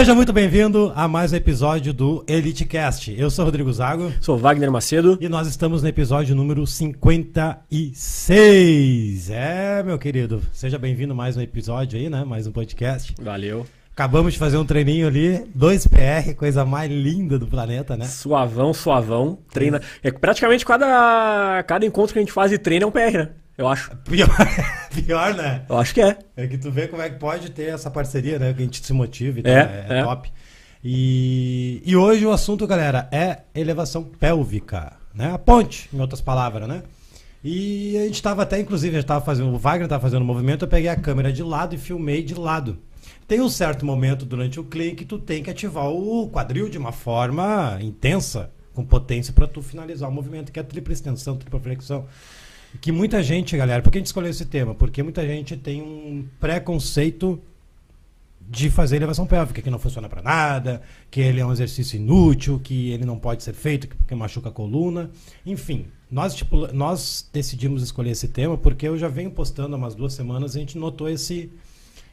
Seja muito bem-vindo a mais um episódio do EliteCast. Eu sou Rodrigo Zago. Sou Wagner Macedo. E nós estamos no episódio número 56. É, meu querido, seja bem-vindo mais um episódio aí, né? Mais um podcast. Valeu. Acabamos de fazer um treininho ali, 2 PR, coisa mais linda do planeta, né? Suavão, suavão. Treina. É praticamente cada, cada encontro que a gente faz de treino é um PR, né? Eu acho. Pior, pior, né? Eu acho que é. É que tu vê como é que pode ter essa parceria, né? Que a gente se motive, é, é, é, é. top. E, e hoje o assunto, galera, é elevação pélvica, né? A ponte, em outras palavras, né? E a gente estava até, inclusive, a gente tava fazendo, o Wagner estava fazendo um movimento, eu peguei a câmera de lado e filmei de lado. Tem um certo momento durante o clique que tu tem que ativar o quadril de uma forma intensa, com potência, para tu finalizar o movimento, que é a tripla extensão, tripla flexão. Que muita gente, galera, por que a gente escolheu esse tema? Porque muita gente tem um preconceito de fazer elevação pélvica, que não funciona para nada, que ele é um exercício inútil, que ele não pode ser feito porque machuca a coluna. Enfim, nós, tipo, nós decidimos escolher esse tema porque eu já venho postando há umas duas semanas e a gente notou esse,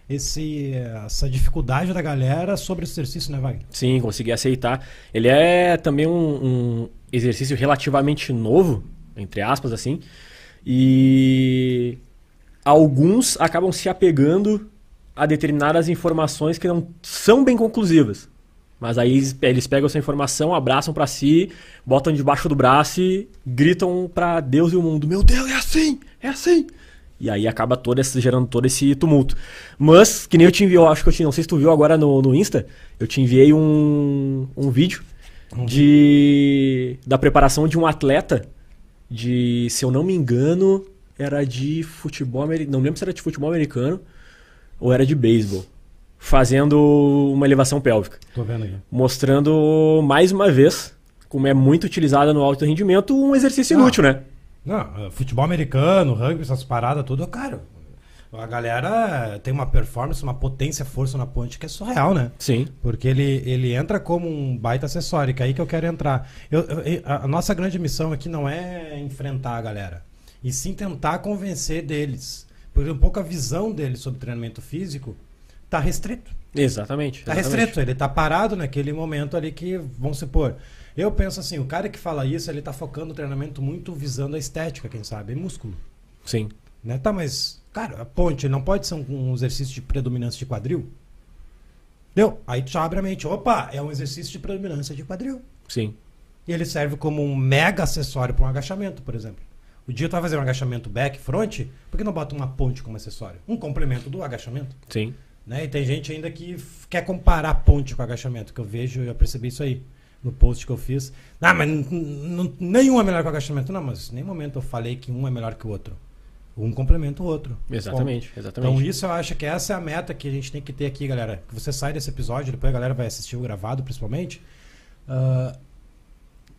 esse, essa dificuldade da galera sobre esse exercício, né, Wagner? Sim, consegui aceitar. Ele é também um, um exercício relativamente novo, entre aspas, assim, e alguns acabam se apegando a determinadas informações que não são bem conclusivas. Mas aí eles pegam essa informação, abraçam para si, botam debaixo do braço e gritam para Deus e o mundo: Meu Deus, é assim, é assim. E aí acaba todo esse, gerando todo esse tumulto. Mas, que nem eu te enviei, eu acho que eu te, não sei se tu viu agora no, no Insta, eu te enviei um, um vídeo de da preparação de um atleta de, se eu não me engano, era de futebol americano, não lembro se era de futebol americano ou era de beisebol, fazendo uma elevação pélvica, Tô vendo aqui. mostrando mais uma vez como é muito utilizada no alto rendimento um exercício Ah. inútil, né? Não, futebol americano, rugby, essas paradas tudo, cara. A galera tem uma performance, uma potência, força na ponte que é surreal, né? Sim. Porque ele, ele entra como um baita acessório, que é aí que eu quero entrar. Eu, eu- a nossa grande missão aqui não é enfrentar a galera, e sim tentar convencer deles. Porque um pouco a visão deles sobre treinamento físico tá restrito. Exatamente. Tá exatamente. restrito, ele tá parado naquele momento ali que, vamos supor. Eu penso assim, o cara que fala isso, ele tá focando o treinamento muito visando a estética, quem sabe, músculo. Sim. Né? Tá, mas, cara, a ponte não pode ser um, um exercício de predominância de quadril? Deu? Aí tu abre a mente. Opa, é um exercício de predominância de quadril. Sim. E ele serve como um mega acessório para um agachamento, por exemplo. O dia tu vai fazer um agachamento back, front, por que não bota uma ponte como acessório? Um complemento do agachamento. Sim. Né? E tem gente ainda que quer comparar ponte com agachamento, que eu vejo, eu percebi isso aí no post que eu fiz. Ah, mas nenhum é melhor que o agachamento. Não, mas em nenhum momento eu falei que um é melhor que o outro. Um complementa o outro. Exatamente. Exatamente. Então isso eu acho que essa é a meta que a gente tem que ter aqui, galera. Que você sai desse episódio, depois a galera vai assistir o gravado, principalmente. ah,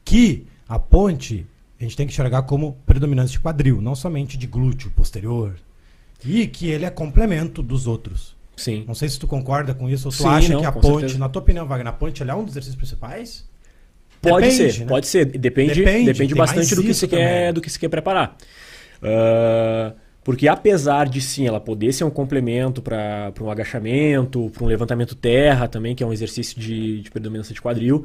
que a ponte a gente tem que enxergar como predominância de quadril, não somente de glúteo posterior. E que ele é complemento dos outros. Sim. Não sei se tu concorda com isso ou tu Sim, acha não, que a ponte, certeza. na tua opinião, Wagner, a ponte é um dos exercícios principais? Pode Depende, ser, né? pode ser. Depende, Depende, depende, bastante do que, também. quer, do que se quer preparar. Ah, porque apesar de sim ela poder ser um complemento para um agachamento, para um levantamento terra também, que é um exercício de, de predominância de quadril,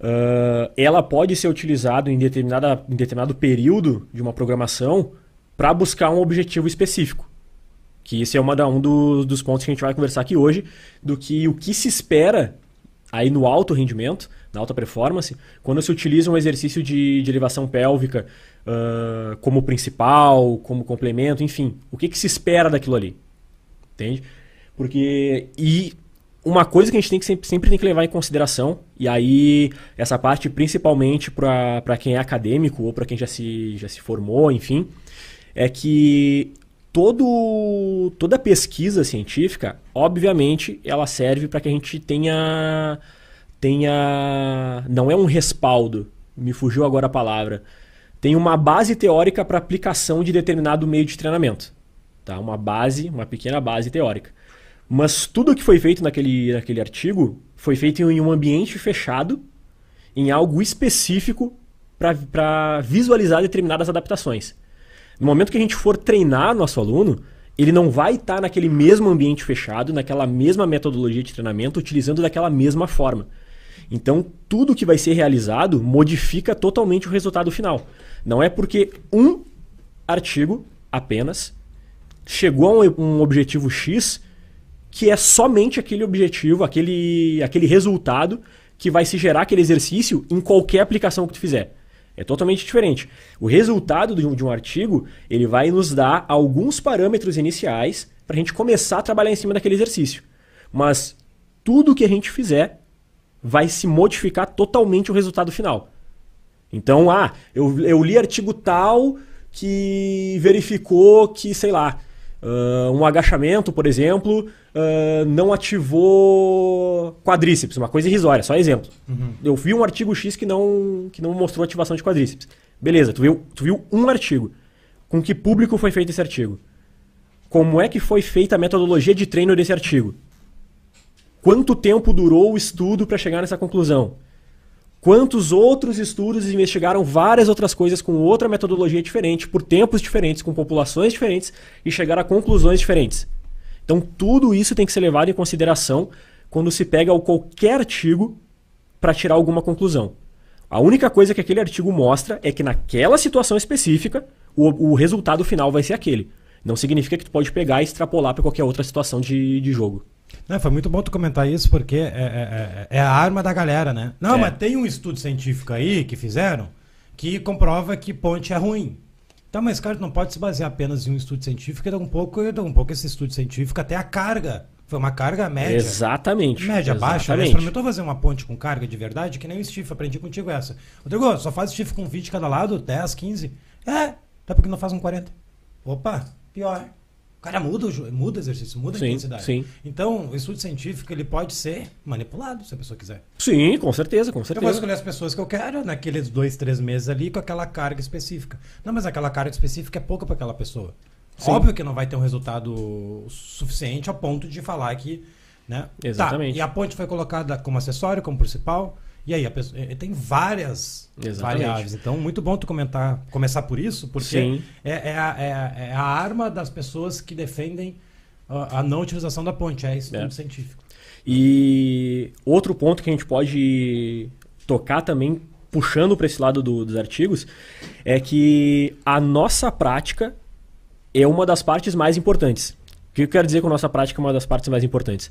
ah, ela pode ser utilizada em, determinada, em determinado período de uma programação para buscar um objetivo específico. Que esse é uma da, um dos, dos pontos que a gente vai conversar aqui hoje, do que o que se espera aí no alto rendimento, na alta performance, quando se utiliza um exercício de, de elevação pélvica ah, como principal, como complemento, enfim, o que, que se espera daquilo ali? Entende? Porque. E uma coisa que a gente tem que sempre, sempre tem que levar em consideração, e aí essa parte principalmente para quem é acadêmico ou para quem já se, já se formou, enfim, é que todo, toda pesquisa científica, obviamente, ela serve para que a gente tenha, tenha. Não é um respaldo, me fugiu agora a palavra. Tem uma base teórica para aplicação de determinado meio de treinamento. Tá? Uma base, uma pequena base teórica. Mas tudo que foi feito naquele, naquele artigo foi feito em um ambiente fechado, em algo específico para visualizar determinadas adaptações. No momento que a gente for treinar nosso aluno, ele não vai estar naquele mesmo ambiente fechado, naquela mesma metodologia de treinamento, utilizando daquela mesma forma. Então, tudo que vai ser realizado modifica totalmente o resultado final. Não é porque um artigo apenas chegou a um objetivo X que é somente aquele objetivo, aquele, aquele resultado que vai se gerar aquele exercício em qualquer aplicação que tu fizer. É totalmente diferente. O resultado de um, de um artigo ele vai nos dar alguns parâmetros iniciais para a gente começar a trabalhar em cima daquele exercício. Mas tudo que a gente fizer vai se modificar totalmente o resultado final. Então, ah, eu, eu li artigo tal que verificou que, sei lá, Uh, um agachamento, por exemplo, uh, não ativou quadríceps, uma coisa irrisória, só exemplo. Uhum. Eu vi um artigo X que não, que não mostrou ativação de quadríceps. Beleza, tu viu, tu viu um artigo. Com que público foi feito esse artigo? Como é que foi feita a metodologia de treino desse artigo? Quanto tempo durou o estudo para chegar nessa conclusão? Quantos outros estudos investigaram várias outras coisas com outra metodologia diferente, por tempos diferentes, com populações diferentes e chegaram a conclusões diferentes? Então, tudo isso tem que ser levado em consideração quando se pega qualquer artigo para tirar alguma conclusão. A única coisa que aquele artigo mostra é que naquela situação específica, o, o resultado final vai ser aquele. Não significa que tu pode pegar e extrapolar para qualquer outra situação de, de jogo. Não, foi muito bom tu comentar isso, porque é, é, é, é a arma da galera, né? Não, é. mas tem um estudo científico aí que fizeram que comprova que ponte é ruim. Então, mas, cara, não pode se basear apenas em um estudo científico, e um pouco, um pouco esse estudo científico até a carga. Foi uma carga média. Exatamente. Média exatamente. baixa. Né? Experimentou fazer uma ponte com carga de verdade, que nem o Stiff, aprendi contigo essa. Rodrigo, só faz Stiff com 20 cada lado, 10, 15. É, até porque não faz um 40. Opa, pior. Cara muda o, muda o exercício, muda a sim, intensidade. Sim. Então, o estudo científico ele pode ser manipulado, se a pessoa quiser. Sim, com certeza, com certeza. Eu vou escolher as pessoas que eu quero naqueles dois, três meses ali com aquela carga específica. Não, mas aquela carga específica é pouca para aquela pessoa. Sim. Óbvio que não vai ter um resultado suficiente ao ponto de falar que. Né? Exatamente. Tá, e a ponte foi colocada como acessório, como principal. E aí, a pessoa, eh, tem várias Exatamente. variáveis. Então, muito bom tu comentar, começar por isso, porque é, é, a, é, é, a, arma das pessoas que defendem a, a não utilização da ponte, é isso é. científico. E outro ponto que a gente pode tocar também, puxando para esse lado do, dos artigos, é que a nossa prática é uma das partes mais importantes. O que eu quero dizer com a nossa prática é uma das partes mais importantes?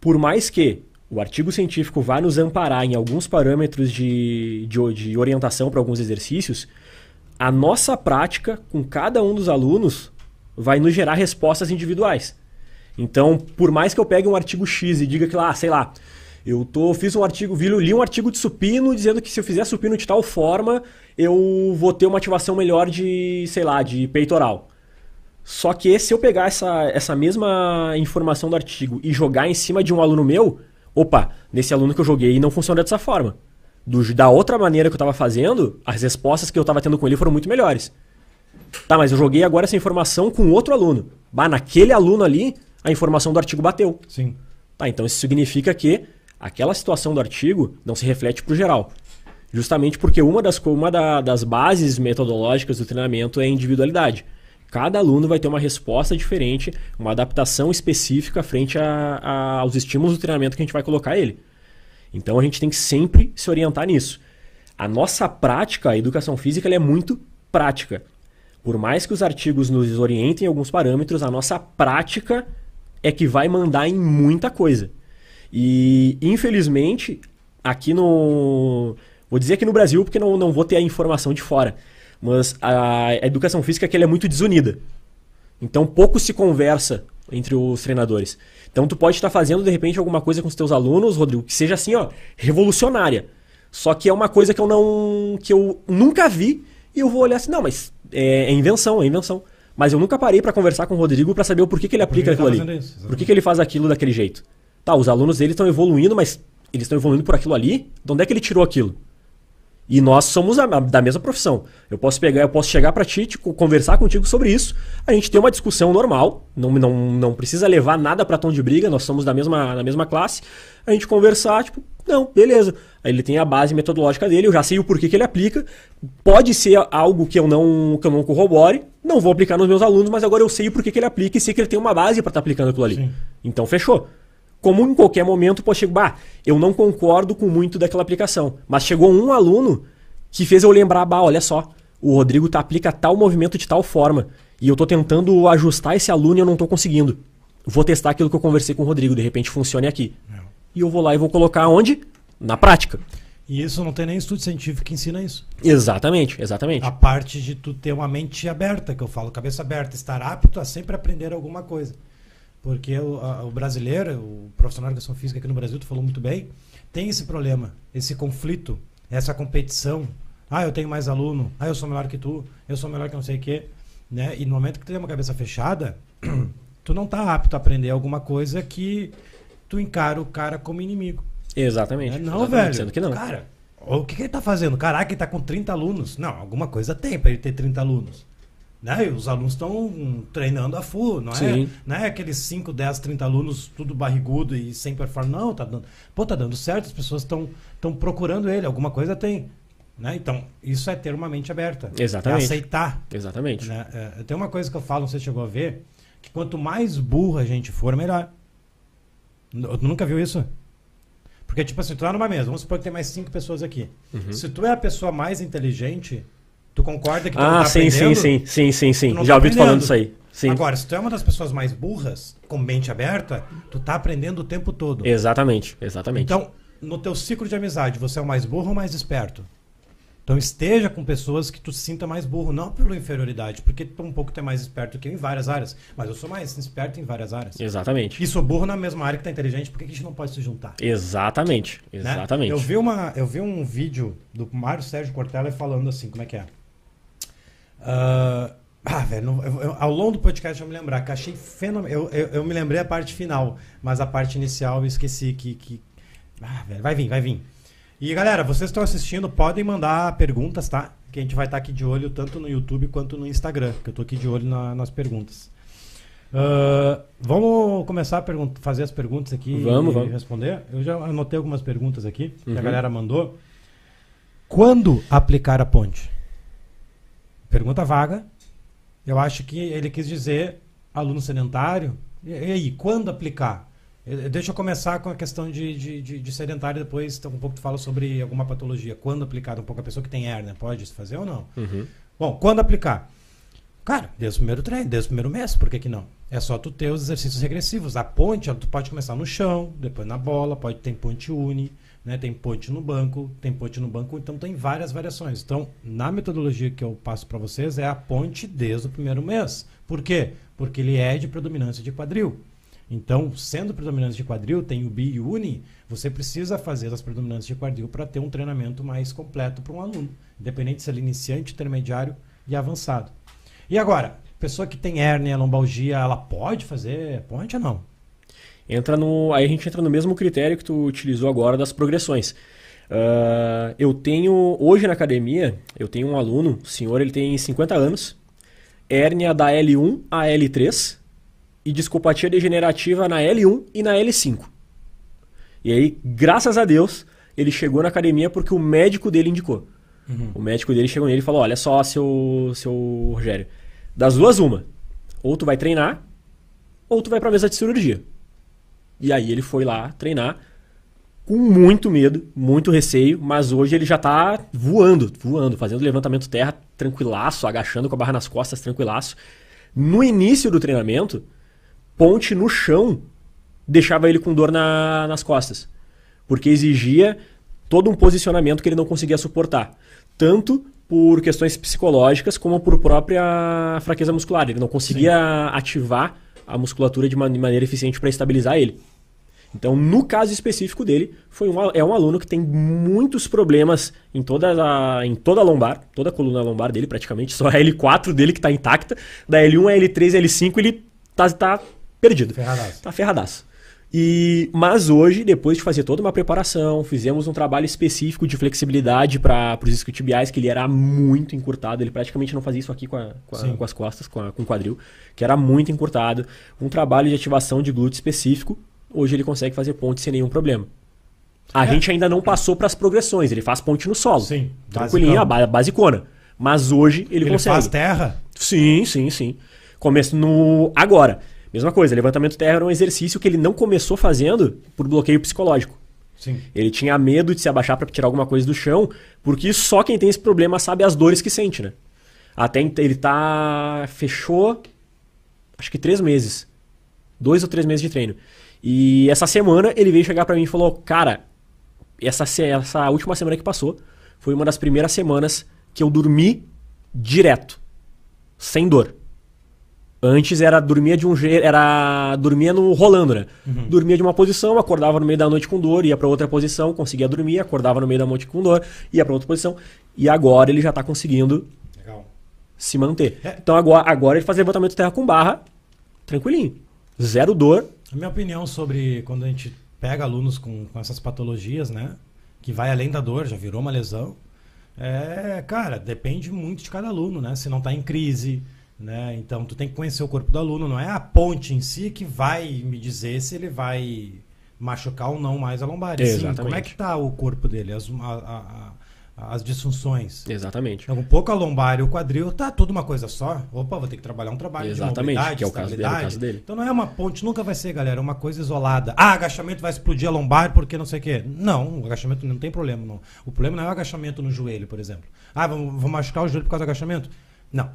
Por mais que o artigo científico vai nos amparar em alguns parâmetros de, de, de orientação para alguns exercícios, a nossa prática com cada um dos alunos vai nos gerar respostas individuais. Então, por mais que eu pegue um artigo X e diga que lá, sei lá, eu tô, fiz um artigo, li um artigo de supino dizendo que se eu fizer supino de tal forma, eu vou ter uma ativação melhor de, sei lá, de peitoral. Só que se eu pegar essa, essa mesma informação do artigo e jogar em cima de um aluno meu, opa, nesse aluno que eu joguei não funciona dessa forma. Do, da outra maneira que eu estava fazendo, as respostas que eu estava tendo com ele foram muito melhores. Tá, mas eu joguei agora essa informação com outro aluno. Bah, naquele aluno ali, a informação do artigo bateu. Sim. Tá, então isso significa que aquela situação do artigo não se reflete para o geral. Justamente porque uma, das, uma da, das bases metodológicas do treinamento é a individualidade. Cada aluno vai ter uma resposta diferente, uma adaptação específica frente a, a, aos estímulos do treinamento que a gente vai colocar ele. Então a gente tem que sempre se orientar nisso. A nossa prática, a educação física, é muito prática. Por mais que os artigos nos orientem em alguns parâmetros, a nossa prática é que vai mandar em muita coisa. E, infelizmente, aqui no. Vou dizer aqui no Brasil, porque não, não vou ter a informação de fora. Mas a, a educação física aqui é muito desunida. Então pouco se conversa entre os treinadores. Então tu pode estar fazendo de repente alguma coisa com os teus alunos, Rodrigo, que seja assim, ó, revolucionária. Só que é uma coisa que eu não que eu nunca vi e eu vou olhar assim, não, mas é, é invenção, é invenção. Mas eu nunca parei para conversar com o Rodrigo para saber o porquê que ele aplica aquilo ali. Isso, por que, que ele faz aquilo daquele jeito? Tá, os alunos dele estão evoluindo, mas eles estão evoluindo por aquilo ali? De onde é que ele tirou aquilo? E nós somos a, da mesma profissão. Eu posso pegar, eu posso chegar para ti, tipo, conversar contigo sobre isso. A gente tem uma discussão normal, não, não, não precisa levar nada para tom de briga, nós somos da mesma, da mesma classe. A gente conversar, tipo, não, beleza. Aí ele tem a base metodológica dele, eu já sei o porquê que ele aplica. Pode ser algo que eu não, que eu não corrobore, Não vou aplicar nos meus alunos, mas agora eu sei por que, que ele aplica e sei que ele tem uma base para estar tá aplicando aquilo ali. Sim. Então fechou. Como em qualquer momento pode chegar, bah, eu não concordo com muito daquela aplicação, mas chegou um aluno que fez eu lembrar, bah, olha só, o Rodrigo tá, aplica tal movimento de tal forma e eu estou tentando ajustar esse aluno e eu não estou conseguindo. Vou testar aquilo que eu conversei com o Rodrigo, de repente funcione aqui. É. E eu vou lá e vou colocar onde? Na prática. E isso não tem nem estudo científico que ensina isso. Exatamente, exatamente. A parte de tu ter uma mente aberta, que eu falo, cabeça aberta, estar apto a sempre aprender alguma coisa. Porque o, a, o brasileiro, o profissional de educação física aqui no Brasil, tu falou muito bem, tem esse problema, esse conflito, essa competição. Ah, eu tenho mais aluno. Ah, eu sou melhor que tu. Eu sou melhor que não sei o quê. Né? E no momento que tu tem uma cabeça fechada, tu não está apto a aprender alguma coisa que tu encara o cara como inimigo. Exatamente. Não, exatamente, velho. Sendo que não. Cara, o que, que ele tá fazendo? Caraca, ele tá com 30 alunos. Não, alguma coisa tem para ele ter 30 alunos. Né? E os alunos estão treinando a full, não é? Não é aqueles 5, 10, 30 alunos tudo barrigudo e sem performance. Não, tá dando. Pô, tá dando certo, as pessoas estão procurando ele, alguma coisa tem. Né? Então, isso é ter uma mente aberta. Exatamente. É aceitar. Exatamente. Né? É, tem uma coisa que eu falo, não sei se chegou a ver, que quanto mais burro a gente for, melhor. Tu nunca viu isso? Porque, tipo assim, tu tá numa mesa, vamos supor que tem mais cinco pessoas aqui. Uhum. Se tu é a pessoa mais inteligente, tu concorda que tu ah, tá sim, aprendendo? sim, sim, sim, sim, sim. Já tá ouvi tu falando isso aí. Sim. Agora, se tu é uma das pessoas mais burras, com mente aberta, tu tá aprendendo o tempo todo. Exatamente, exatamente. Então, no teu ciclo de amizade, você é o mais burro ou mais esperto? Então esteja com pessoas que tu se sinta mais burro, não pela inferioridade, porque tu um pouco tu é mais esperto que eu em várias áreas, mas eu sou mais esperto em várias áreas. Exatamente. E sou burro na mesma área que tá inteligente, por que a gente não pode se juntar? Exatamente, né? exatamente. Né? Eu, vi uma, eu vi um vídeo do Mário Sérgio Cortella falando assim, como é que é? Uh, ah, velho, eu, eu, ao longo do podcast eu me lembrar, que achei fenomenal. Eu, eu, eu, me lembrei a parte final, mas a parte inicial eu esqueci que. que... Ah, velho, vai vir, vai vir. E galera, vocês estão assistindo, podem mandar perguntas, tá? Que a gente vai estar aqui de olho tanto no YouTube quanto no Instagram, que eu estou aqui de olho na, nas perguntas. Uh, vamos começar a fazer as perguntas aqui vamos, e vamos. responder. Eu já anotei algumas perguntas aqui uhum. que a uhum. galera mandou. Quando aplicar a ponte? Pergunta vaga. Eu acho que ele quis dizer aluno sedentário. E, e aí, quando aplicar? Deixa eu começar com a questão de, de, de, de sedentário, depois um pouco tu fala sobre alguma patologia. Quando aplicar? Um pouco a pessoa que tem hérnia, pode fazer ou não? Uhum. Bom, quando aplicar? Cara, desde o primeiro treino, desde o primeiro mês, por que, que não? É só tu ter os exercícios regressivos. A ponte, tu pode começar no chão, depois na bola, pode ter ponte uni, né? tem ponte no banco, tem ponte no banco, então tem várias variações. Então, na metodologia que eu passo para vocês, é a ponte desde o primeiro mês. Por quê? Porque ele é de predominância de quadril. Então, sendo predominante de quadril, tem o bi e o uni, você precisa fazer as predominantes de quadril para ter um treinamento mais completo para um aluno, independente se ele é iniciante, intermediário e avançado. E agora, pessoa que tem hérnia, lombalgia, ela pode fazer ponte ou não? Entra no, aí a gente entra no mesmo critério que tu utilizou agora das progressões. Uh, eu tenho, hoje na academia, eu tenho um aluno, o senhor ele tem 50 anos, hérnia da L1 a L3, e discopatia degenerativa na L1 e na L5. E aí, graças a Deus, ele chegou na academia porque o médico dele indicou. Uhum. O médico dele chegou nele e falou: Olha só, seu, seu Rogério, das duas, uma. Ou tu vai treinar, ou tu vai pra mesa de cirurgia. E aí ele foi lá treinar com muito medo, muito receio, mas hoje ele já tá voando, voando, fazendo levantamento terra tranquilaço, agachando com a barra nas costas tranquilaço. No início do treinamento, ponte no chão deixava ele com dor na, nas costas. Porque exigia todo um posicionamento que ele não conseguia suportar. Tanto por questões psicológicas como por própria fraqueza muscular. Ele não conseguia Sim. ativar a musculatura de, man de maneira eficiente para estabilizar ele. Então, no caso específico dele, foi um, é um aluno que tem muitos problemas em toda a, em toda a lombar, toda a coluna lombar dele praticamente, só a L4 dele que está intacta, da L1 a L3 L5 ele está tá perdido. Ferradaço. Tá ferradaço. E, mas hoje, depois de fazer toda uma preparação, fizemos um trabalho específico de flexibilidade para os isquiotibiais, que ele era muito encurtado, ele praticamente não fazia isso aqui com, a, com, a, com as costas, com, a, com o quadril, que era muito encurtado. Um trabalho de ativação de glúteo específico, hoje ele consegue fazer ponte sem nenhum problema. A é. gente ainda não passou para as progressões, ele faz ponte no solo. Sim. Tranquilinha, basicona. Mas hoje ele, ele consegue. Ele faz terra? Sim, sim, sim. Começo no. Agora. Mesma coisa, levantamento terra era um exercício que ele não começou fazendo por bloqueio psicológico. Sim. Ele tinha medo de se abaixar para tirar alguma coisa do chão, porque só quem tem esse problema sabe as dores que sente, né? Até ele tá. Fechou. Acho que três meses. Dois ou três meses de treino. E essa semana ele veio chegar para mim e falou: Cara, essa, essa última semana que passou foi uma das primeiras semanas que eu dormi direto. Sem dor. Antes era dormia de um jeito, era dormia no rolando, né? Dormia de uma posição, acordava no meio da noite com dor, ia para outra posição, conseguia dormir, acordava no meio da noite com dor, ia para outra posição. E agora ele já tá conseguindo Legal. se manter. É. Então agora, agora ele faz levantamento terra com barra, tranquilinho. Zero dor. A minha opinião sobre quando a gente pega alunos com, com essas patologias, né? Que vai além da dor, já virou uma lesão. É, cara, depende muito de cada aluno, né? Se não tá em crise, né? Então tu tem que conhecer o corpo do aluno, não é a ponte em si que vai me dizer se ele vai machucar ou não mais a lombar. Sim, como é que tá o corpo dele, as, a- a- as disfunções. Exatamente. Um pouco a lombar e o quadril, tá tudo uma coisa só. Opa, vou ter que trabalhar um trabalho Exatamente, de que é o caso dele, é o caso dele. Então não é uma ponte, nunca vai ser, galera, uma coisa isolada. Ah, agachamento vai explodir a lombar porque não sei o quê. Não, o agachamento não tem problema. Não. O problema não é o agachamento no joelho, por exemplo. Ah, vou, vou machucar o joelho por causa do agachamento? Não.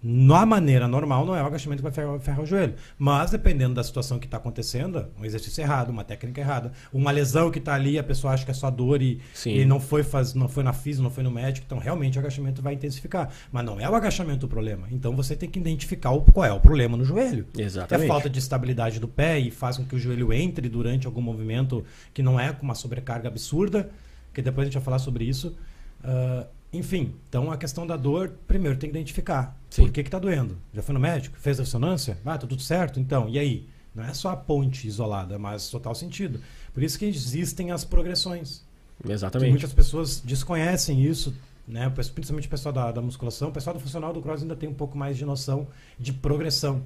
Na maneira normal, não é o agachamento que vai ferrar, ferrar o joelho. Mas, dependendo da situação que está acontecendo, um exercício errado, uma técnica errada, uma lesão que está ali, a pessoa acha que é só dor e, e não foi faz, não foi na física, não foi no médico, então realmente o agachamento vai intensificar. Mas não é o agachamento o problema. Então você tem que identificar o, qual é o problema no joelho. Exatamente. É falta de estabilidade do pé e faz com que o joelho entre durante algum movimento que não é com uma sobrecarga absurda, que depois a gente vai falar sobre isso. Ah, enfim, então a questão da dor, primeiro tem que identificar. Sim. Por que que tá doendo? Já foi no médico? Fez a ressonância? Ah, tá tudo certo? Então, e aí? Não é só a ponte isolada, mas total sentido. Por isso que existem as progressões. Que Exatamente. muitas pessoas desconhecem isso, né? Principalmente o pessoal da, da musculação. O pessoal do funcional do cross ainda tem um pouco mais de noção de progressão.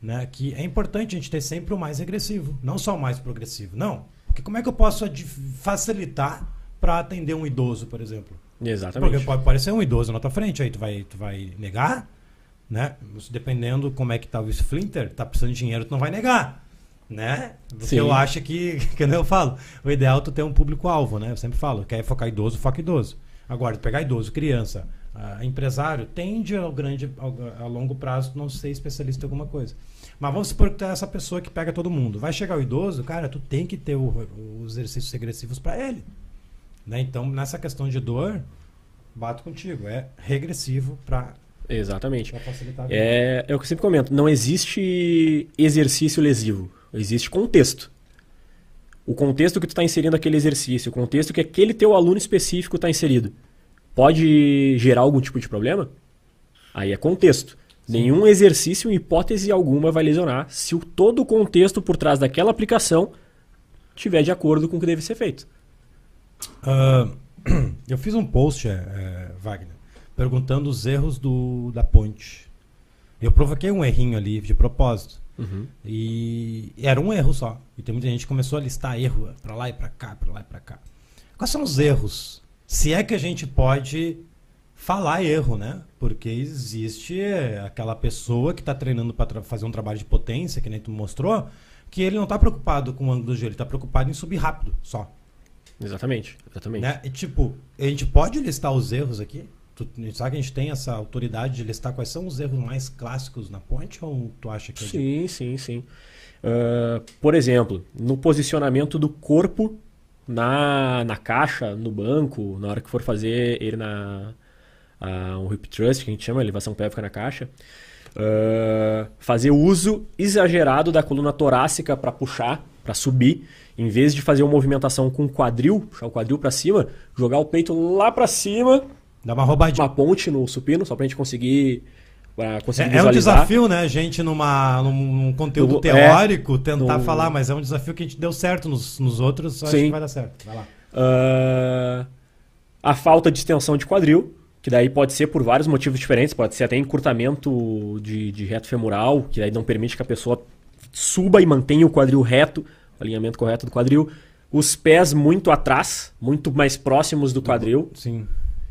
Né? Que é importante a gente ter sempre o mais regressivo, não só o mais progressivo. Não. Porque como é que eu posso facilitar para atender um idoso, por exemplo? Exatamente. Porque pode parecer um idoso na tua frente, aí tu vai, tu vai negar, né? Dependendo como é que tá o Splinter, tá precisando de dinheiro, tu não vai negar, né? Porque Sim. eu acho que, que eu falo, o ideal é tu ter um público-alvo, né? Eu sempre falo, quer focar idoso, foca idoso. Agora, pegar idoso, criança, ah, empresário, tende ao grande, ao, a longo prazo tu não ser especialista em alguma coisa. Mas vamos supor que tu é essa pessoa que pega todo mundo. Vai chegar o idoso, cara, tu tem que ter o- os exercícios regressivos para ele. Né? Então, nessa questão de dor, bato contigo. É regressivo para Exatamente. facilitar a vida. É, é o que eu sempre comento. Não existe exercício lesivo. Existe contexto. O contexto que tu está inserindo aquele exercício, o contexto que aquele teu aluno específico está inserido, pode gerar algum tipo de problema? Aí é contexto. Nenhum exercício, em hipótese alguma, vai lesionar se o, todo o contexto por trás daquela aplicação tiver de acordo com o que deve ser feito. Ah, eu fiz um post, é, é, Wagner, perguntando os erros do, da ponte. Eu provoquei um errinho ali de propósito. Uhum. E era um erro só. E tem muita gente que começou a listar erro pra lá e pra cá, pra lá e pra cá. Quais são os erros? Se é que a gente pode falar erro, né? Porque existe é, aquela pessoa que está treinando para fazer um trabalho de potência, que nem tu mostrou, que ele não está preocupado com o ângulo do gelo, ele está preocupado em subir rápido só. Exatamente. Exatamente. Né? E tipo, a gente pode listar os erros aqui? Tu, sabe que a gente tem essa autoridade de listar quais são os erros mais clássicos na ponte? Ou tu acha que é Sim, sim, sim. Ah, por exemplo, no posicionamento do corpo na, na caixa, no banco, na hora que for fazer ele na a, um hip thrust, que a gente chama, elevação pélvica na caixa, ah, fazer uso exagerado da coluna torácica para puxar, para subir, em vez de fazer uma movimentação com o quadril, puxar o quadril para cima, jogar o peito lá para cima, Dá uma roubadinha. uma ponte no supino, só para a gente conseguir, É, é um desafio, né, gente, numa, num, conteúdo No- teórico, tentar no- falar, mas é um desafio que a gente deu certo nos, nos outros, só acho Sim. que vai dar certo. Vai lá. Ah, a falta de extensão de quadril, que daí pode ser por vários motivos diferentes, pode ser até encurtamento de, de reto femoral, que daí não permite que a pessoa suba e mantenha o quadril reto, o alinhamento correto do quadril. Os pés muito atrás, muito mais próximos do quadril. Sim.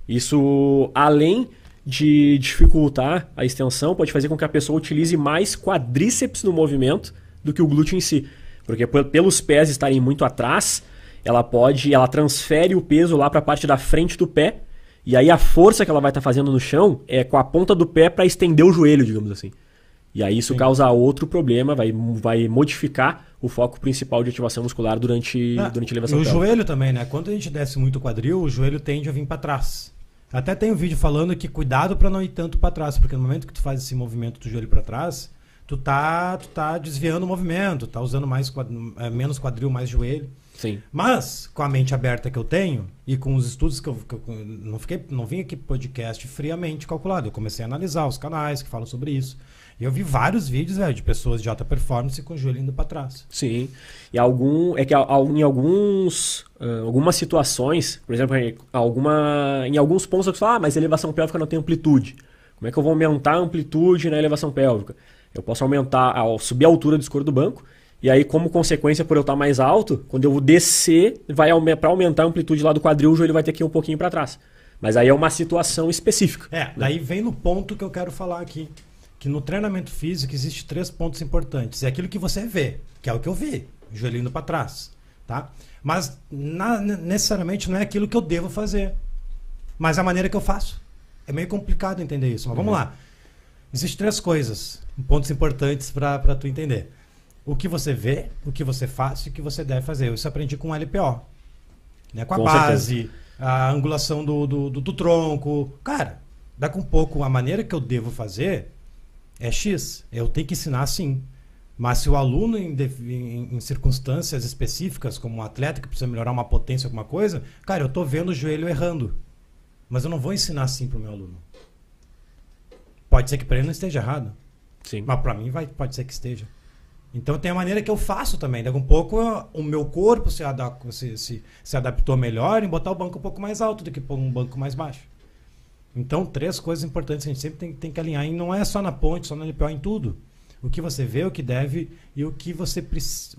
Isso além de dificultar a extensão, pode fazer com que a pessoa utilize mais quadríceps no movimento do que o glúteo em si. Porque pelos pés estarem muito atrás, ela pode, ela transfere o peso lá para a parte da frente do pé, e aí a força que ela vai estar tá fazendo no chão é com a ponta do pé para estender o joelho, digamos assim. E aí isso Sim. causa outro problema, vai, vai modificar o foco principal de ativação muscular durante, ah, durante a elevação. E o joelho também, né? Quando a gente desce muito o quadril, o joelho tende a vir para trás. Até tem um vídeo falando que cuidado para não ir tanto para trás, porque no momento que tu faz esse movimento do joelho para trás, tu tá, tu tá desviando o movimento, tá usando mais é, menos quadril, mais joelho. Sim. Mas, com a mente aberta que eu tenho e com os estudos que eu, que eu não fiquei, não vim aqui podcast friamente calculado. Eu comecei a analisar os canais que falam sobre isso. E eu vi vários vídeos, velho, de pessoas de alta performance com o joelho indo para trás. Sim. E algum é que em alguns uh, algumas situações, por exemplo, alguma em alguns pontos você fala, ah, mas a elevação pélvica não tem amplitude. Como é que eu vou aumentar a amplitude na elevação pélvica? Eu posso aumentar, ao subir a altura do escuro do banco, e aí, como consequência, por eu estar mais alto, quando eu descer, vai para aumentar a amplitude lá do quadril, o joelho vai ter que ir um pouquinho para trás. Mas aí é uma situação específica. É, né? daí vem no ponto que eu quero falar aqui que no treinamento físico existe três pontos importantes. É aquilo que você vê, que é o que eu vi, joelho para trás, tá? Mas na, necessariamente não é aquilo que eu devo fazer, mas a maneira que eu faço. É meio complicado entender isso, mas vamos uhum. lá. Existem três coisas, pontos importantes para tu entender. O que você vê, o que você faz e o que você deve fazer. Eu isso aprendi com o LPO. Né? Com a com base, certeza. a angulação do, do, do, do tronco. Cara, daqui um pouco a maneira que eu devo fazer é X. Eu tenho que ensinar sim. Mas se o aluno, em, em, em, circunstâncias específicas, como um atleta que precisa melhorar uma potência, alguma coisa, cara, eu estou vendo o joelho errando. Mas eu não vou ensinar assim para o meu aluno. Pode ser que para ele não esteja errado. Sim. Mas para mim vai, pode ser que esteja. Então tem a maneira que eu faço também. Daqui um pouco o meu corpo se, se, se, se adaptou melhor em botar o banco um pouco mais alto do que pôr um banco mais baixo. Então, três coisas importantes que a gente sempre tem, tem que alinhar. E não é só na ponte, só na LPO, em tudo. O que você vê, o que deve e o que você,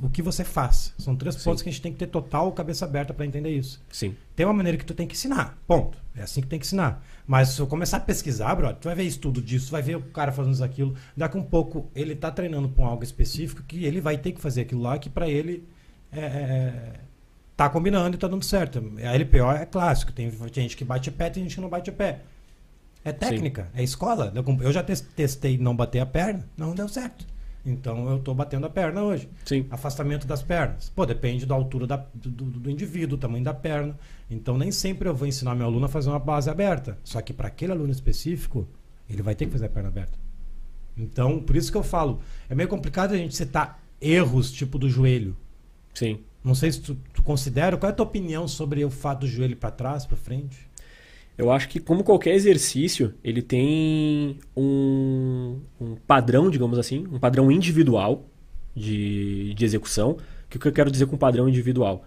o que você faz. São três Sim. pontos que a gente tem que ter total cabeça aberta para entender isso. Sim. Tem uma maneira que tu tem que ensinar. Ponto. É assim que tem que ensinar. Mas se eu começar a pesquisar, brother, tu vai ver estudo disso, vai ver o cara fazendo isso aquilo. Daqui um pouco ele tá treinando com algo específico que ele vai ter que fazer aquilo lá que para ele é, é, é, tá combinando e tá dando certo. A LPO é clássico. Tem, tem gente que bate pé, tem gente que não bate pé. É técnica, Sim. é escola. Eu já testei não bater a perna, não deu certo. Então eu estou batendo a perna hoje. Sim. Afastamento das pernas. Pô, depende da altura da, do, do, indivíduo, do tamanho da perna. Então nem sempre eu vou ensinar meu aluno a fazer uma base aberta. Só que para aquele aluno específico, ele vai ter que fazer a perna aberta. Então, por isso que eu falo, é meio complicado a gente citar erros tipo do joelho. Sim. Não sei se tu, tu considera, qual é a tua opinião sobre o fato do joelho para trás, para frente? Eu acho que, como qualquer exercício, ele tem um, um padrão, digamos assim, um padrão individual de, de execução. O que eu quero dizer com padrão individual?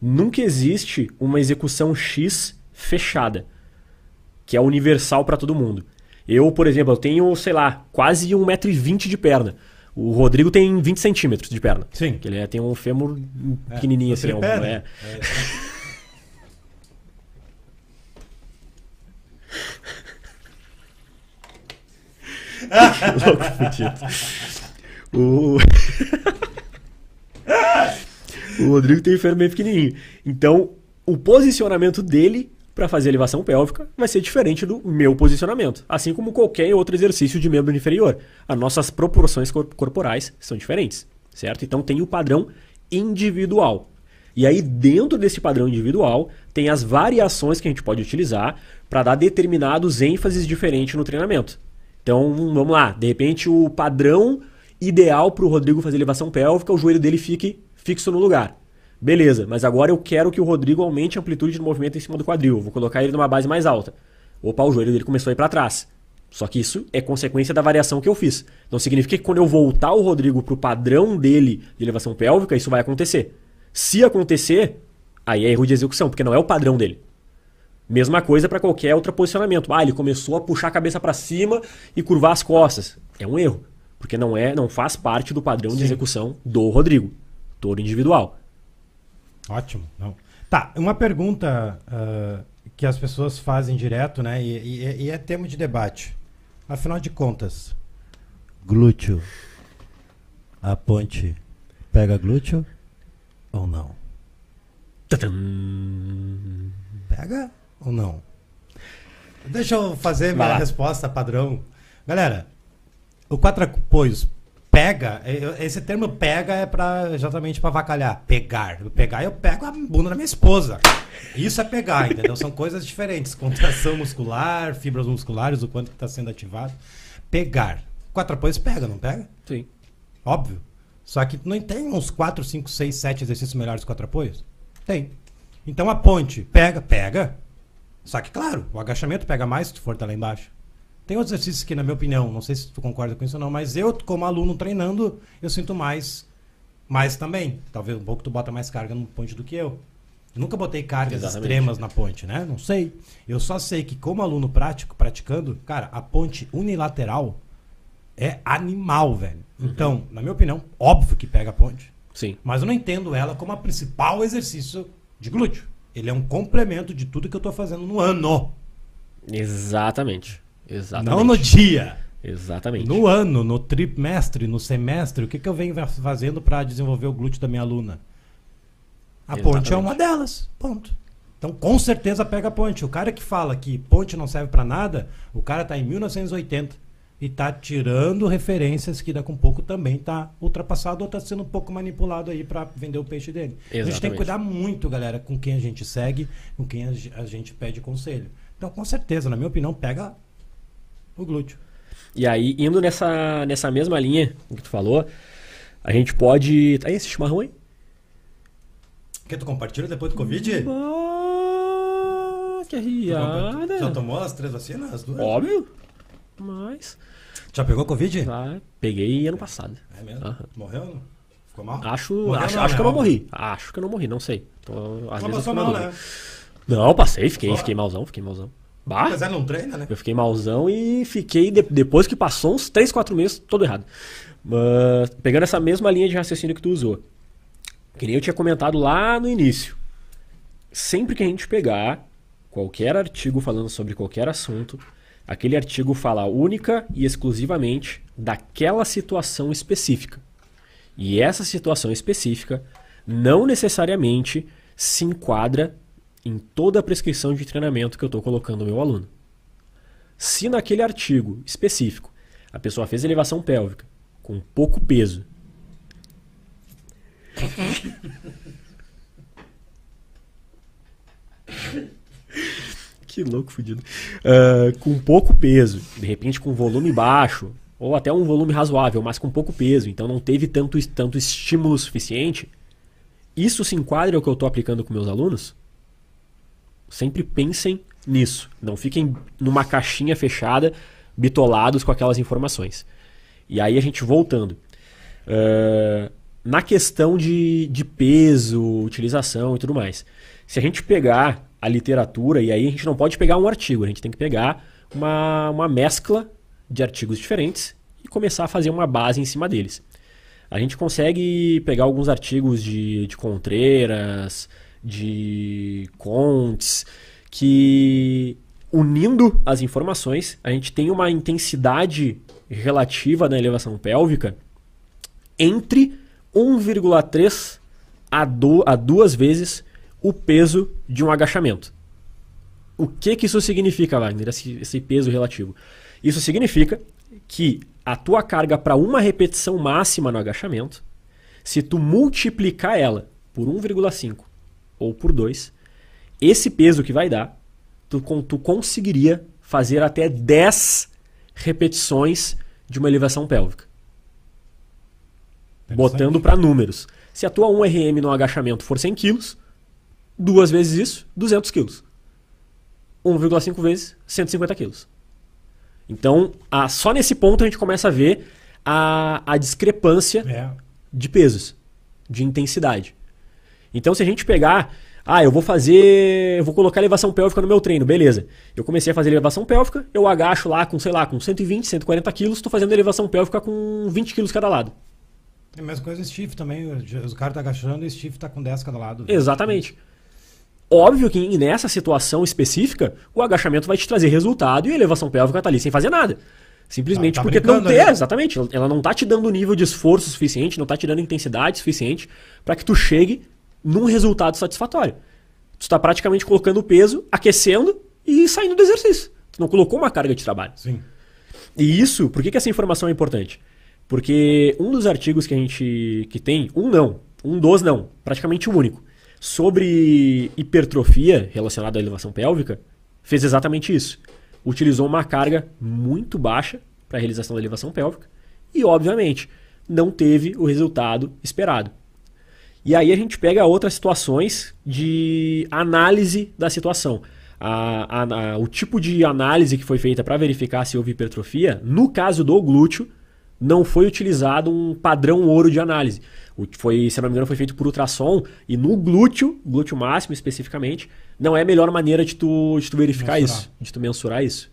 Nunca existe uma execução X fechada, que é universal para todo mundo. Eu, por exemplo, eu tenho, sei lá, quase 1,20m de perna. O Rodrigo tem 20 centímetros de perna. Sim. Que ele é, tem um fêmur é, pequenininho assim. É um, é. Louco fudido. O... o Rodrigo tem o ferro bem pequenininho. Então, o posicionamento dele para fazer elevação pélvica vai ser diferente do meu posicionamento, assim como qualquer outro exercício de membro inferior. As nossas proporções corporais são diferentes, certo? Então tem o padrão individual. E aí dentro desse padrão individual tem as variações que a gente pode utilizar para dar determinados ênfases diferentes no treinamento. Então, vamos lá. De repente, o padrão ideal para o Rodrigo fazer elevação pélvica, o joelho dele fique fixo no lugar. Beleza, mas agora eu quero que o Rodrigo aumente a amplitude do movimento em cima do quadril. Vou colocar ele numa base mais alta. Opa, o joelho dele começou a ir para trás. Só que isso é consequência da variação que eu fiz. Então significa que quando eu voltar o Rodrigo para o padrão dele de elevação pélvica, isso vai acontecer. Se acontecer, aí é erro de execução, porque não é o padrão dele. Mesma coisa para qualquer outro posicionamento. Ah, ele começou a puxar a cabeça para cima e curvar as costas. É um erro, porque não é, não faz parte do padrão Sim. de execução do Rodrigo, todo individual. Ótimo. Não. Tá, uma pergunta uh, que as pessoas fazem direto, né? E, e- e é tema de debate. Afinal de contas, glúteo. A ponte pega glúteo ou não? Tadam. Pega ou não? Deixa eu fazer Vai minha lá. resposta padrão. Galera, o quatro apoios pega, é- esse termo pega é para exatamente para avacalhar, pegar. Pegar eu pego a bunda da minha esposa. Isso é pegar, entendeu? São coisas diferentes, contração muscular, fibras musculares, o quanto que está sendo ativado. Pegar. Quatro apoios pega, não pega? Sim. Óbvio. Só que não tem uns 4, 5, 6, 7 exercícios melhores quatro apoios? Tem. Então a ponte, pega, pega. Só que, claro, o agachamento pega mais se tu for estar lá embaixo. Tem outros exercícios que, na minha opinião, não sei se tu concorda com isso ou não, mas eu, como aluno treinando, eu sinto mais, mais também. Talvez um pouco tu bota mais carga no ponte do que eu. Eu nunca botei cargas Exatamente. extremas na ponte, né? Não sei. Eu só sei que, como aluno prático, praticando, cara, a ponte unilateral é animal, velho. Então, na minha opinião, óbvio que pega a ponte. Sim. Mas eu não entendo ela como a principal exercício de glúteo. Ele é um complemento de tudo que eu tô fazendo no ano. Exatamente. Exatamente. Não no dia. Exatamente. No ano, no trimestre, no semestre. O que, que eu venho fazendo para desenvolver o glúteo da minha aluna? A ponte é Exatamente. uma delas. Ponto. Então, com certeza pega a ponte. O cara que fala que ponte não serve para nada, o cara tá em 1980 e tá tirando referências que daqui a um pouco também tá ultrapassado ou tá sendo um pouco manipulado aí para vender o peixe dele. A gente tem que Exatamente. cuidar muito, galera, com quem a gente segue, com quem a ge- a gente pede conselho. Então, com certeza, na minha opinião, pega o glúteo. E aí, indo nessa, nessa mesma linha que tu falou, a gente pode. Aí, esse chimarrão aí? Quer tu compartilha depois do Covid? Ah, que arriada. Já tomou as três vacinas? As duas? Óbvio. Mas. Já pegou Covid? Ah, peguei ano passado. É mesmo? Aham. Morreu? Não? Ficou mal? Acho, Morreu acho, não, acho né? que eu não morri. Acho que eu não morri, não sei. Tô, às Não vezes passou mal, né? Não, passei, fiquei, fiquei malzão, fiquei malzão. Bah, Mas é não treina, né? eu fiquei malzão e fiquei, de- depois que passou uns 3, 4 meses, todo errado. Mas, pegando essa mesma linha de raciocínio que tu usou, que nem eu tinha comentado lá no início. Sempre que a gente pegar qualquer artigo falando sobre qualquer assunto, aquele artigo fala única e exclusivamente daquela situação específica. E essa situação específica não necessariamente se enquadra em toda a prescrição de treinamento que eu estou colocando no meu aluno. Se naquele artigo específico a pessoa fez elevação pélvica com pouco peso, que louco fudido, Ah, com pouco peso, de repente com volume baixo, ou até um volume razoável, mas com pouco peso, então não teve tanto, tanto estímulo suficiente, isso se enquadra ao que eu estou aplicando com meus alunos? Sempre pensem nisso. Não fiquem numa caixinha fechada, bitolados com aquelas informações. E aí a gente voltando. Ah, na questão de, de peso, utilização e tudo mais. Se a gente pegar a literatura, e aí a gente não pode pegar um artigo, a gente tem que pegar uma, uma mescla de artigos diferentes e começar a fazer uma base em cima deles. A gente consegue pegar alguns artigos de, de Contreras, de Contes, que unindo as informações, a gente tem uma intensidade relativa na elevação pélvica entre 1,3 a, do, a duas vezes o peso de um agachamento. O que, que isso significa, Wagner, esse, esse peso relativo? Isso significa que a tua carga para uma repetição máxima no agachamento, se tu multiplicar ela por 1,5 ou por 2, esse peso que vai dar, tu, tu conseguiria fazer até 10 repetições de uma elevação pélvica. Botando para números. Se a tua 1RM no agachamento for 100 quilos, duas vezes isso, 200 quilos. 1,5 vezes 150 quilos. Então, a- só nesse ponto a gente começa a ver a, a discrepância É. de pesos, de intensidade. Então, se a gente pegar, ah, eu vou fazer, eu vou colocar elevação pélvica no meu treino, beleza. Eu comecei a fazer elevação pélvica, eu agacho lá com, sei lá, com 120, 140 quilos, estou fazendo elevação pélvica com 20 quilos cada lado. É a mesma coisa o stiff também. O cara tá agachando e o stiff tá com 10 cada lado. Exatamente. Óbvio que nessa situação específica, o agachamento vai te trazer resultado e a elevação pélvica tá ali sem fazer nada. Simplesmente Tá- tá porque não tem, ali. exatamente, ela não tá te dando nível de esforço suficiente, não tá te dando intensidade suficiente para que tu chegue num resultado satisfatório. Tu tá praticamente colocando o peso, aquecendo e saindo do exercício. Tu não colocou uma carga de trabalho. Sim. E isso, por que, que essa informação é importante? Porque um dos artigos que a gente que tem, um não, um dos não, praticamente o único, sobre hipertrofia relacionada à elevação pélvica, fez exatamente isso. Utilizou uma carga muito baixa para a realização da elevação pélvica e, obviamente, não teve o resultado esperado. E aí a gente pega outras situações de análise da situação. A- a- a- o tipo de análise que foi feita para verificar se houve hipertrofia, no caso do glúteo, não foi utilizado um padrão ouro de análise. O que foi, se não me engano, foi feito por ultrassom e no glúteo, glúteo máximo especificamente, não é a melhor maneira de tu, de tu verificar Mensurar. isso, de tu mensurar isso.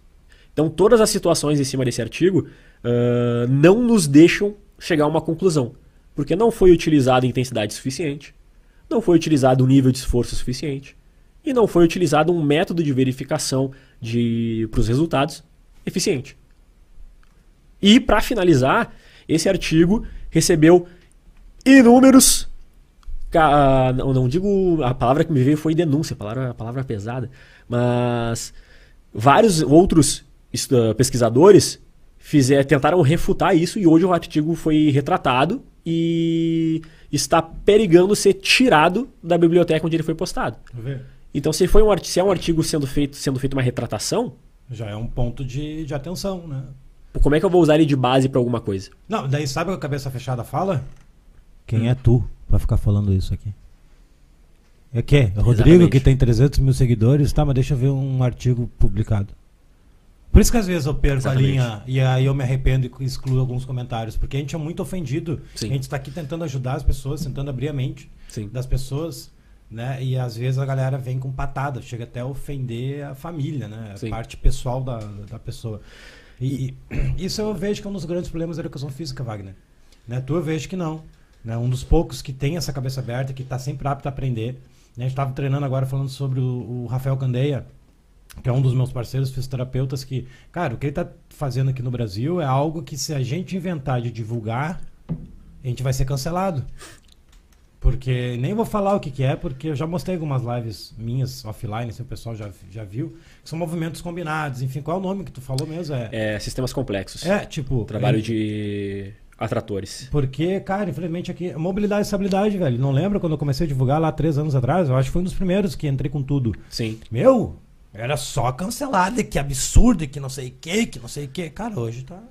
Então todas as situações em cima desse artigo ah, não nos deixam chegar a uma conclusão. Porque não foi utilizada intensidade suficiente, não foi utilizado um nível de esforço suficiente e não foi utilizado um método de verificação para os resultados eficiente. E para finalizar, esse artigo recebeu inúmeros. ah, Não, não digo. A palavra que me veio foi denúncia, a palavra, a palavra pesada. Mas vários outros ah, pesquisadores fizer, tentaram refutar isso e hoje o artigo foi retratado e está perigando ser tirado da biblioteca onde ele foi postado. Ver. Então, se, foi um, se é um artigo sendo feito, sendo feito uma retratação, Já é um ponto de, de atenção, né? Como é que eu vou usar ele de base para alguma coisa? Não, daí sabe o que a cabeça fechada fala? Quem é tu pra ficar falando isso aqui? É que? É Rodrigo, Exatamente. que tem 300 mil seguidores, tá, mas deixa eu ver um artigo publicado. Por isso que às vezes eu perco Exatamente. a linha e aí eu me arrependo e excluo alguns comentários, porque a gente é muito ofendido. Sim. A gente está aqui tentando ajudar as pessoas, tentando abrir a mente Sim. das pessoas, né? E às vezes a galera vem com patada, chega até a ofender a família, né? A Sim. parte pessoal da, da pessoa. E, e isso eu vejo que é um dos grandes problemas da educação física, Wagner. Né? Tu eu vejo que não. Né? Um dos poucos que tem essa cabeça aberta, que está sempre apto a aprender. Né? A gente estava treinando agora falando sobre o, o Rafael Candeia, que é um dos meus parceiros fisioterapeutas, que, cara, o que ele está fazendo aqui no Brasil é algo que se a gente inventar de divulgar, a gente vai ser cancelado. Porque nem vou falar o que, que é, porque eu já mostrei algumas lives minhas offline, se o pessoal já, já viu, que são movimentos combinados. Enfim, qual é o nome que tu falou mesmo? É, É, sistemas complexos. é tipo. Trabalho é- de atratores. Porque, cara, infelizmente aqui, mobilidade e estabilidade, velho. Não lembra quando eu comecei a divulgar lá três anos atrás? Eu acho que foi um dos primeiros que entrei com tudo. Sim. Meu, era só cancelado, e que absurdo, e que não sei o que, que não sei o que. Cara, hoje tá. Não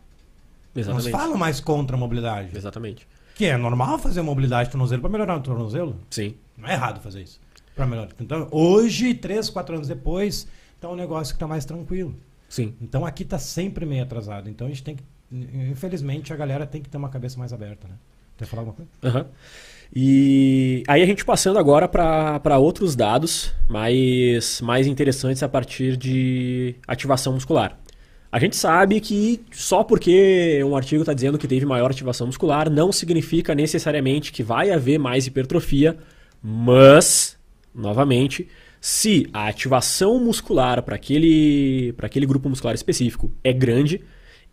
se Exatamente. fala mais contra a mobilidade. Exatamente. Que é normal fazer mobilidade de tornozelo pra melhorar o tornozelo. Sim. Não é errado fazer isso. Pra melhorar. Então, hoje, três, quatro anos depois, tá um negócio que tá mais tranquilo. Sim. Então aqui tá sempre meio atrasado. Então a gente tem que. Infelizmente, a galera tem que ter uma cabeça mais aberta, né? Quer falar alguma coisa? Aham. E aí a gente passando agora para outros dados mais, mais interessantes a partir de ativação muscular. A gente sabe que só porque um artigo está dizendo que teve maior ativação muscular não significa necessariamente que vai haver mais hipertrofia, mas, novamente, se a ativação muscular para aquele, aquele grupo muscular específico é grande,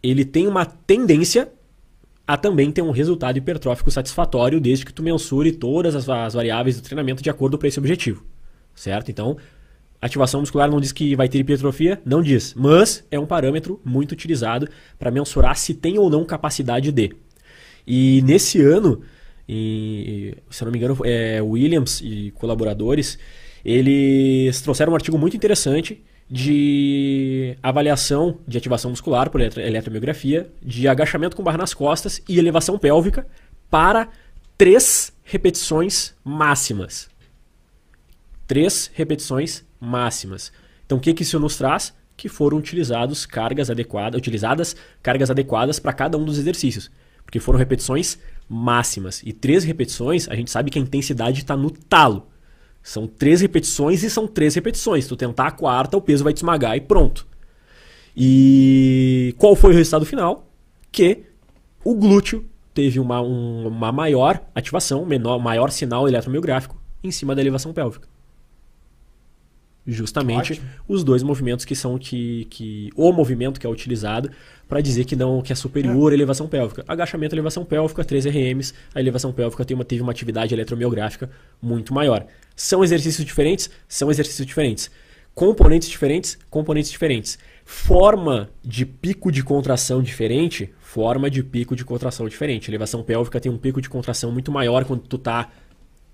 ele tem uma tendência a também ter um resultado hipertrófico satisfatório desde que tu mensure todas as, as variáveis do treinamento de acordo com esse objetivo. Certo? Então, ativação muscular não diz que vai ter hipertrofia, não diz, mas é um parâmetro muito utilizado para mensurar se tem ou não capacidade de. E nesse ano, e, se não me engano, é, Williams e colaboradores, eles trouxeram um artigo muito interessante de avaliação de ativação muscular por eletro- eletromiografia, de agachamento com barra nas costas e elevação pélvica para três repetições máximas. Três repetições máximas. Então o que, que isso nos traz? Que foram utilizados cargas adequadas, utilizadas cargas adequadas para cada um dos exercícios. Porque foram repetições máximas. E três repetições, a gente sabe que a intensidade está no talo. São três repetições e são três repetições. Se tu tentar a quarta, o peso vai te esmagar e pronto. E qual foi o resultado final? Que o glúteo teve uma, um- uma maior ativação, menor, maior sinal eletromiográfico em cima da elevação pélvica. Justamente Ótimo. os dois movimentos que são que, que o movimento que é utilizado para dizer que não que é superior à elevação pélvica. Agachamento, elevação pélvica, 3 RMs. A elevação pélvica tem uma, teve uma atividade eletromiográfica muito maior. São exercícios diferentes? São exercícios diferentes. Componentes diferentes? Componentes diferentes. Forma de pico de contração diferente? Forma de pico de contração diferente. Elevação pélvica tem um pico de contração muito maior quando tu tá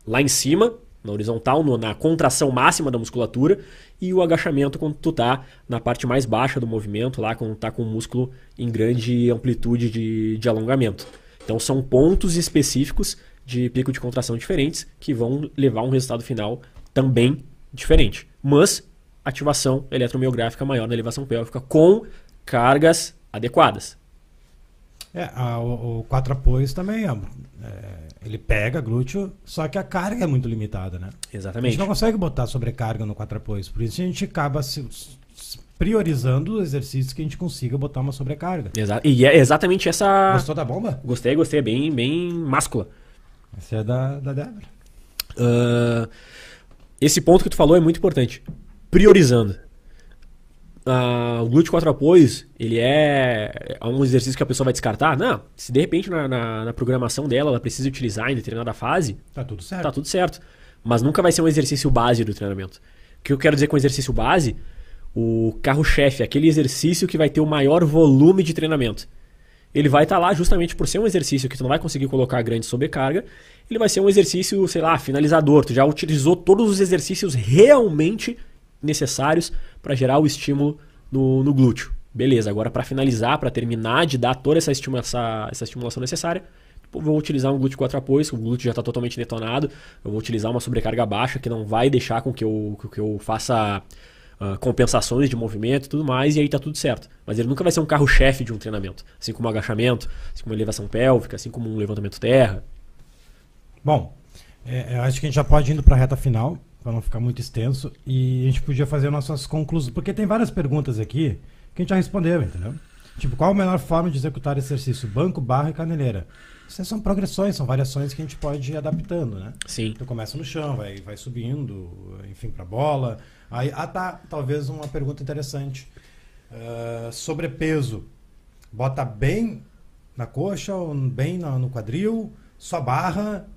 lá em cima, na horizontal, no- na contração máxima da musculatura, e o agachamento quando tu tá na parte mais baixa do movimento, lá quando tá com o músculo em grande amplitude de, de alongamento. Então são pontos específicos de pico de contração diferentes que vão levar um resultado final também diferente. Mas ativação eletromiográfica maior na elevação pélvica com cargas adequadas. É, a- o, o quatro apoios também, é, ele pega glúteo, só que a carga é muito limitada, né? A Exatamente. gente não consegue botar sobrecarga no quatro apoios, por isso a gente acaba se- priorizando exercícios que a gente consiga botar uma sobrecarga. Exa- e é exatamente essa. Gostou da bomba? Gostei, gostei. É bem, bem máscula. Essa é da, da Débora. Ah, esse ponto que tu falou é muito importante. Priorizando. Ah, o glúteo quatro apoios, ele é, é um exercício que a pessoa vai descartar? Não. Se de repente na, na- na programação dela ela precisa utilizar em determinada fase, Tá tudo certo. tá tudo certo. Mas nunca vai ser um exercício base do treinamento. O que eu quero dizer com exercício base? O carro-chefe, aquele exercício que vai ter o maior volume de treinamento. Ele vai estar lá justamente por ser um exercício que tu não vai conseguir colocar grande sobrecarga. Ele vai ser um exercício, sei lá, finalizador. Tu já utilizou todos os exercícios realmente necessários para gerar o estímulo no, no glúteo. Beleza, agora para finalizar, para terminar de dar toda essa, estima- essa- essa estimulação necessária, eu vou utilizar um glúteo quatro apoios, o glúteo já está totalmente detonado. Eu vou utilizar uma sobrecarga baixa que não vai deixar com que eu, que eu faça ah, compensações de movimento e tudo mais, e aí tá tudo certo. Mas ele nunca vai ser um carro-chefe de um treinamento. Assim como um agachamento, assim como uma elevação pélvica, assim como um levantamento terra. Bom, é, eu acho que a gente já pode ir para a reta final, para não ficar muito extenso, e a gente podia fazer nossas conclusões, porque tem várias perguntas aqui que a gente já respondeu, entendeu? Tipo, qual a melhor forma de executar exercício? Banco, barra e caneleira. Isso são progressões, são variações que a gente pode ir adaptando, né? Sim. Tu começa no chão, vai, vai subindo, enfim, para bola. Aí, ah tá, talvez uma pergunta interessante. Ah, sobrepeso, bota bem na coxa ou bem no quadril? Só barra?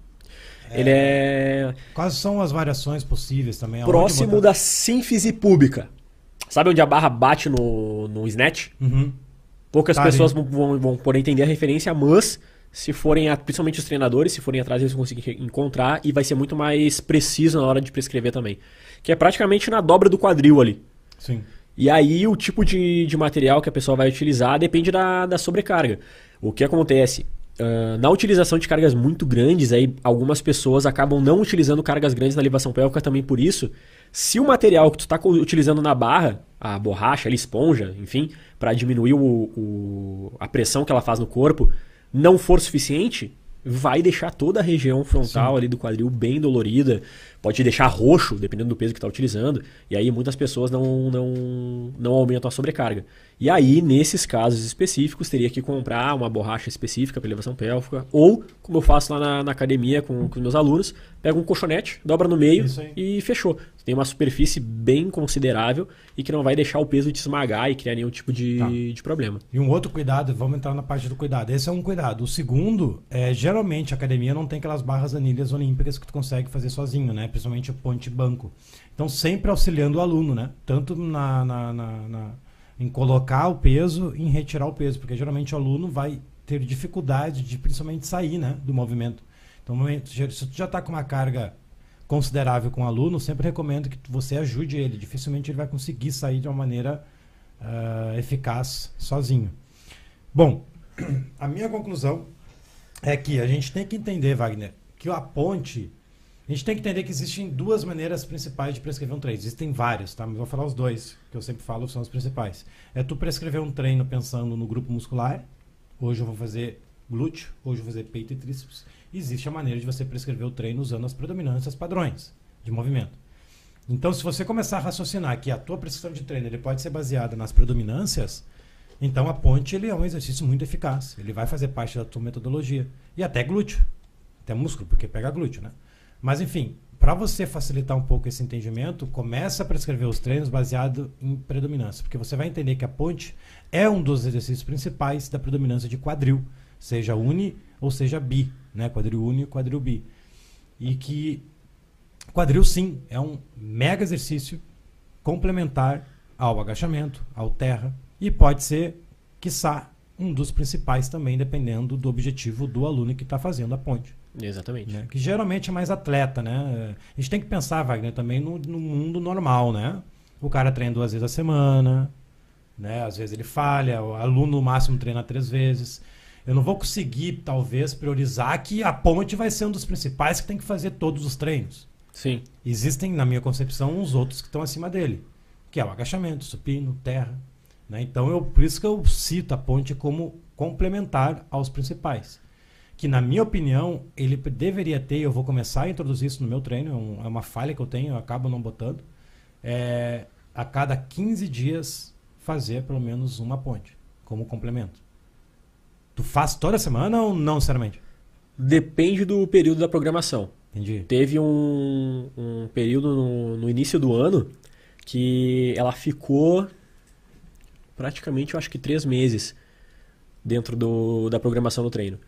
Ele é Quais são as variações possíveis também? Aonde próximo botar- da sínfise pública. Sabe onde a barra bate no, no snatch? Uhum. Poucas Tá pessoas vão, vão, vão poder entender a referência, mas se forem, principalmente os treinadores, se forem atrás, eles vão conseguir encontrar e vai ser muito mais preciso na hora de prescrever também. Que é praticamente na dobra do quadril ali. Sim. E aí o tipo de, de material que a pessoa vai utilizar depende da, da sobrecarga. O que acontece? Ah, na utilização de cargas muito grandes, aí algumas pessoas acabam não utilizando cargas grandes na elevação pélvica também por isso. Se o material que tu está utilizando na barra, a borracha, a esponja, enfim, para diminuir o, o- a pressão que ela faz no corpo, não for suficiente, vai deixar toda a região frontal ali do quadril bem dolorida, pode deixar roxo, dependendo do peso que está utilizando, e aí muitas pessoas não, não, não aumentam a sobrecarga. E aí, nesses casos específicos, teria que comprar uma borracha específica para elevação pélvica, ou, como eu faço lá na, na academia com, com meus alunos, pega um colchonete, dobra no meio e fechou. Tem uma superfície bem considerável e que não vai deixar o peso te esmagar e criar nenhum tipo de, Tá. de problema. E um outro cuidado, vamos entrar na parte do cuidado. Esse é um cuidado. O segundo é, geralmente a academia não tem aquelas barras anilhas olímpicas que tu consegue fazer sozinho, né? Principalmente o ponte banco. Então sempre auxiliando o aluno, né? Tanto na, na- na- na- em colocar o peso em retirar o peso, porque geralmente o aluno vai ter dificuldade de principalmente sair, né? Do movimento. Então, se tu já está com uma carga considerável com o aluno, sempre recomendo que você ajude ele. Dificilmente ele vai conseguir sair de uma maneira ah, eficaz sozinho. Bom, a minha conclusão é que a gente tem que entender, Wagner, que a ponte. A gente tem que entender que existem duas maneiras principais de prescrever um treino. Existem várias, tá? Mas vou falar os dois, que eu sempre falo são os principais. É tu prescrever um treino pensando no grupo muscular. Hoje eu vou fazer glúteo, hoje eu vou fazer peito e tríceps. Existe a maneira de você prescrever o treino usando as predominâncias padrões de movimento. Então, se você começar a raciocinar que a tua prescrição de treino ele pode ser baseada nas predominâncias, então a ponte ele é um exercício muito eficaz. Ele vai fazer parte da tua metodologia. E até glúteo. Até músculo, porque pega glúteo, né? Mas enfim, para você facilitar um pouco esse entendimento, começa a prescrever os treinos baseado em predominância, porque você vai entender que a ponte é um dos exercícios principais da predominância de quadril, seja uni ou seja bi, né? Quadril uni e quadril bi. E que quadril sim é um mega exercício complementar ao agachamento, ao terra e pode ser, quiçá, um dos principais também, dependendo do objetivo do aluno que está fazendo a ponte. Exatamente. Né? Que geralmente é mais atleta, né? A gente tem que pensar, Wagner, também no, no mundo normal, né? O cara treina duas vezes a semana, né? Às vezes ele falha, o aluno no máximo treina três vezes. Eu não vou conseguir, talvez, priorizar que a ponte vai ser um dos principais que tem que fazer todos os treinos. Sim. Existem, na minha concepção, uns outros que estão acima dele, que é o agachamento, supino, terra. Né? Então, eu, por isso que eu cito a ponte como complementar aos principais. Que, na minha opinião, ele deveria ter, eu vou começar a introduzir isso no meu treino, é, um- é uma falha que eu tenho, eu acabo não botando, é, a cada 15 dias fazer pelo menos uma ponte, como complemento. Tu faz toda semana ou não necessariamente? Depende do período da programação. Entendi. Teve um, um período no, no início do ano que ela ficou praticamente, eu acho que três meses dentro do, da programação do treino.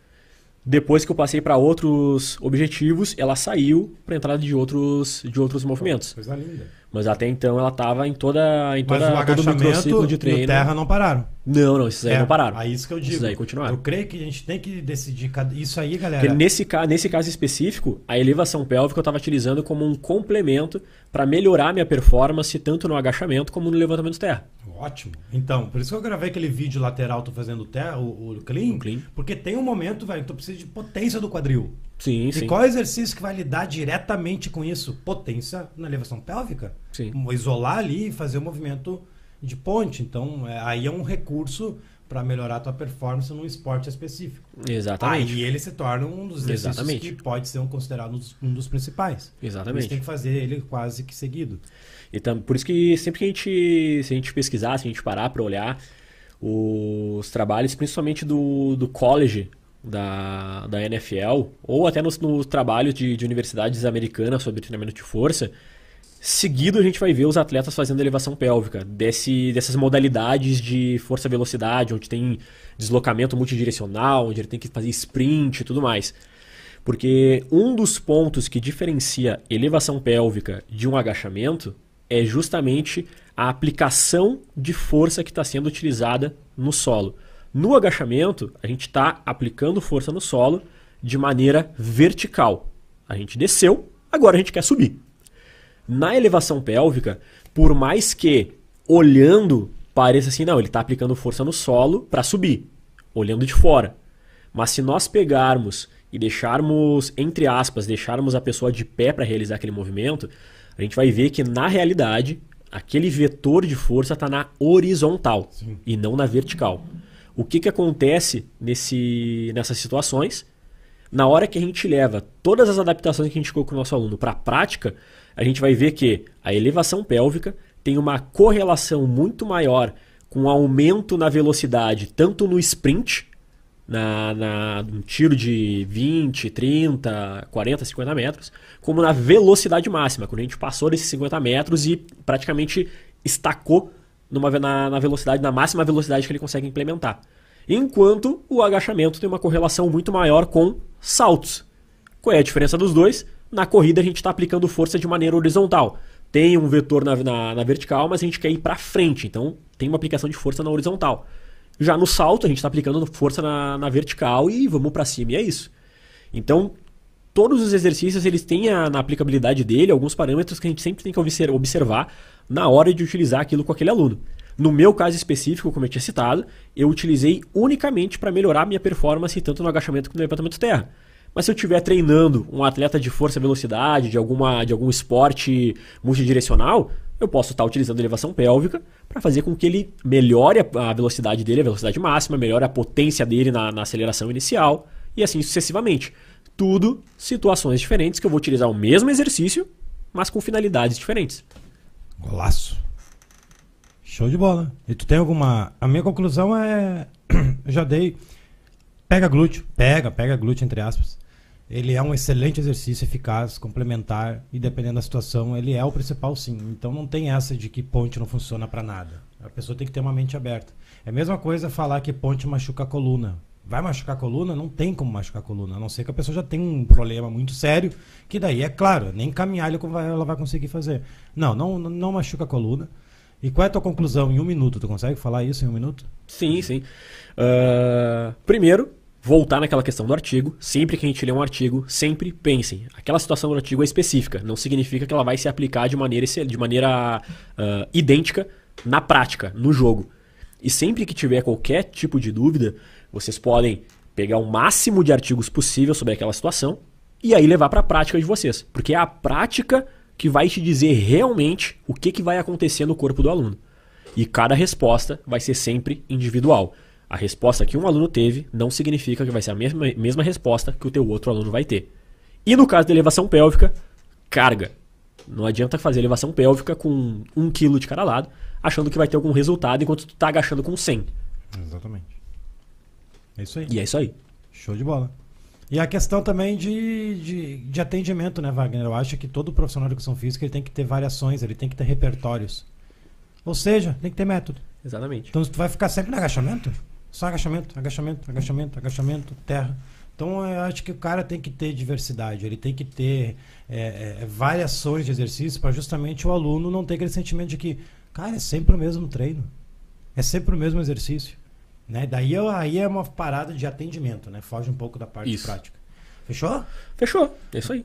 Depois que eu passei para outros objetivos, ela saiu para entrada de outros, de outros movimentos. Coisa linda. Mas até então ela estava em toda, em Mas toda o todo o microciclo de e o treino. terra não pararam. Não, não, esses aí É, não pararam. É isso que eu digo. Esses aí continuaram. Eu creio que a gente tem que decidir isso aí, galera. Porque nesse, nesse caso específico, a elevação pélvica eu estava utilizando como um complemento para melhorar minha performance tanto no agachamento como no levantamento de terra. Ótimo. Então, por isso que eu gravei aquele vídeo lateral, tô fazendo terra, o, o clean, O clean. porque tem um momento, velho, que tu precisa de potência do quadril. Sim, E sim. qual é o exercício que vai lidar diretamente com isso? Potência na elevação pélvica. Sim. Isolar ali e fazer o movimento de ponte. Então, é, aí é um recurso para melhorar a tua performance num esporte específico. Exatamente. Aí ele se torna um dos exercícios Exatamente. que pode ser um considerado um dos, um dos principais. Exatamente. tem que fazer ele quase que seguido. E tam- por isso que sempre que a gente, se a gente pesquisar, se a gente parar para olhar os trabalhos, principalmente do, do college da, da NFL, ou até nos, nos trabalhos de, de universidades americanas sobre treinamento de força, seguido a gente vai ver os atletas fazendo elevação pélvica, desse, dessas modalidades de força-velocidade, onde tem deslocamento multidirecional, onde ele tem que fazer sprint e tudo mais. Porque um dos pontos que diferencia elevação pélvica de um agachamento é justamente a aplicação de força que está sendo utilizada no solo. No agachamento, a gente está aplicando força no solo de maneira vertical. A gente desceu, agora a gente quer subir. Na elevação pélvica, por mais que olhando pareça assim, não, ele está aplicando força no solo para subir, olhando de fora. Mas se nós pegarmos e deixarmos, entre aspas, deixarmos a pessoa de pé para realizar aquele movimento, a gente vai ver que na realidade aquele vetor de força está na horizontal Sim. e não na vertical. O que, que acontece nesse, nessas situações? Na hora que a gente leva todas as adaptações que a gente colocou com o nosso aluno para a prática, a gente vai ver que a elevação pélvica tem uma correlação muito maior com o aumento na velocidade, tanto no sprint, na, na, num tiro de 20, 30, 40, 50 metros, como na velocidade máxima, quando a gente passou desses 50 metros e praticamente estacou numa, na, na velocidade, na máxima velocidade que ele consegue implementar. Enquanto o agachamento tem uma correlação muito maior com saltos. Qual é a diferença dos dois? Na corrida a gente está aplicando força de maneira horizontal. Tem um vetor na, na, na vertical, mas a gente quer ir para frente, então tem uma aplicação de força na horizontal. Já no salto a gente está aplicando força na, na vertical e vamos para cima e é isso. Então todos os exercícios eles têm a, na aplicabilidade dele alguns parâmetros que a gente sempre tem que obser- observar na hora de utilizar aquilo com aquele aluno. No meu caso específico, como eu tinha citado, eu utilizei unicamente para melhorar minha performance tanto no agachamento quanto no levantamento de terra. Mas se eu estiver treinando um atleta de força e velocidade, de, alguma, de algum esporte multidirecional, eu posso estar utilizando elevação pélvica para fazer com que ele melhore a a velocidade dele, a velocidade máxima, melhore a potência dele na, na aceleração inicial e assim sucessivamente. Tudo situações diferentes que eu vou utilizar o mesmo exercício, mas com finalidades diferentes. Golaço. Show de bola. E tu tem alguma. A minha conclusão é. Eu já dei. Pega glúteo. Pega, pega glúteo, entre aspas. ele é um excelente exercício eficaz, complementar e dependendo da situação, ele é o principal sim. Então não tem essa de que ponte não funciona para nada. A pessoa tem que ter uma mente aberta. É a mesma coisa falar que ponte machuca a coluna. Vai machucar a coluna? Não tem como machucar a coluna, a não ser que a pessoa já tenha um problema muito sério, que daí é claro, nem caminhar ela vai conseguir fazer. Não, não, não machuca a coluna. E qual é a tua conclusão em um minuto? Tu consegue falar isso em um minuto? Sim, sim. Uh, primeiro, voltar naquela questão do artigo. Sempre que a gente lê um artigo, sempre pensem. Aquela situação do artigo é específica. Não significa que ela vai se aplicar de maneira, de maneira uh, idêntica na prática, no jogo. E sempre que tiver qualquer tipo de dúvida, vocês podem pegar o máximo de artigos possível sobre aquela situação e aí levar para a prática de vocês. Porque é a prática que vai te dizer realmente o que, que vai acontecer no corpo do aluno. E cada resposta vai ser sempre individual. A resposta que um aluno teve não significa que vai ser a mesma, mesma resposta que o teu outro aluno vai ter. E no caso da elevação pélvica, carga. Não adianta fazer elevação pélvica com 1 kg de cada lado, achando que vai ter algum resultado enquanto tu está agachando com 100. Exatamente. É isso aí. E é isso aí. Show de bola. E a questão também de, de, de, atendimento, né, Wagner? Eu acho que todo profissional de educação física ele tem que ter variações, ele tem que ter repertórios. Ou seja, tem que ter método. Exatamente. Então, tu vai ficar sempre no agachamento, só agachamento, agachamento, agachamento, agachamento, terra. Então, eu acho que o cara tem que ter diversidade, ele tem que ter é, é, variações de exercício para justamente o aluno não ter aquele sentimento de que, cara, é sempre o mesmo treino, é sempre o mesmo exercício. Né? Daí aí é uma parada de atendimento, né? Foge um pouco da parte isso. prática. Fechou? Fechou. É isso aí.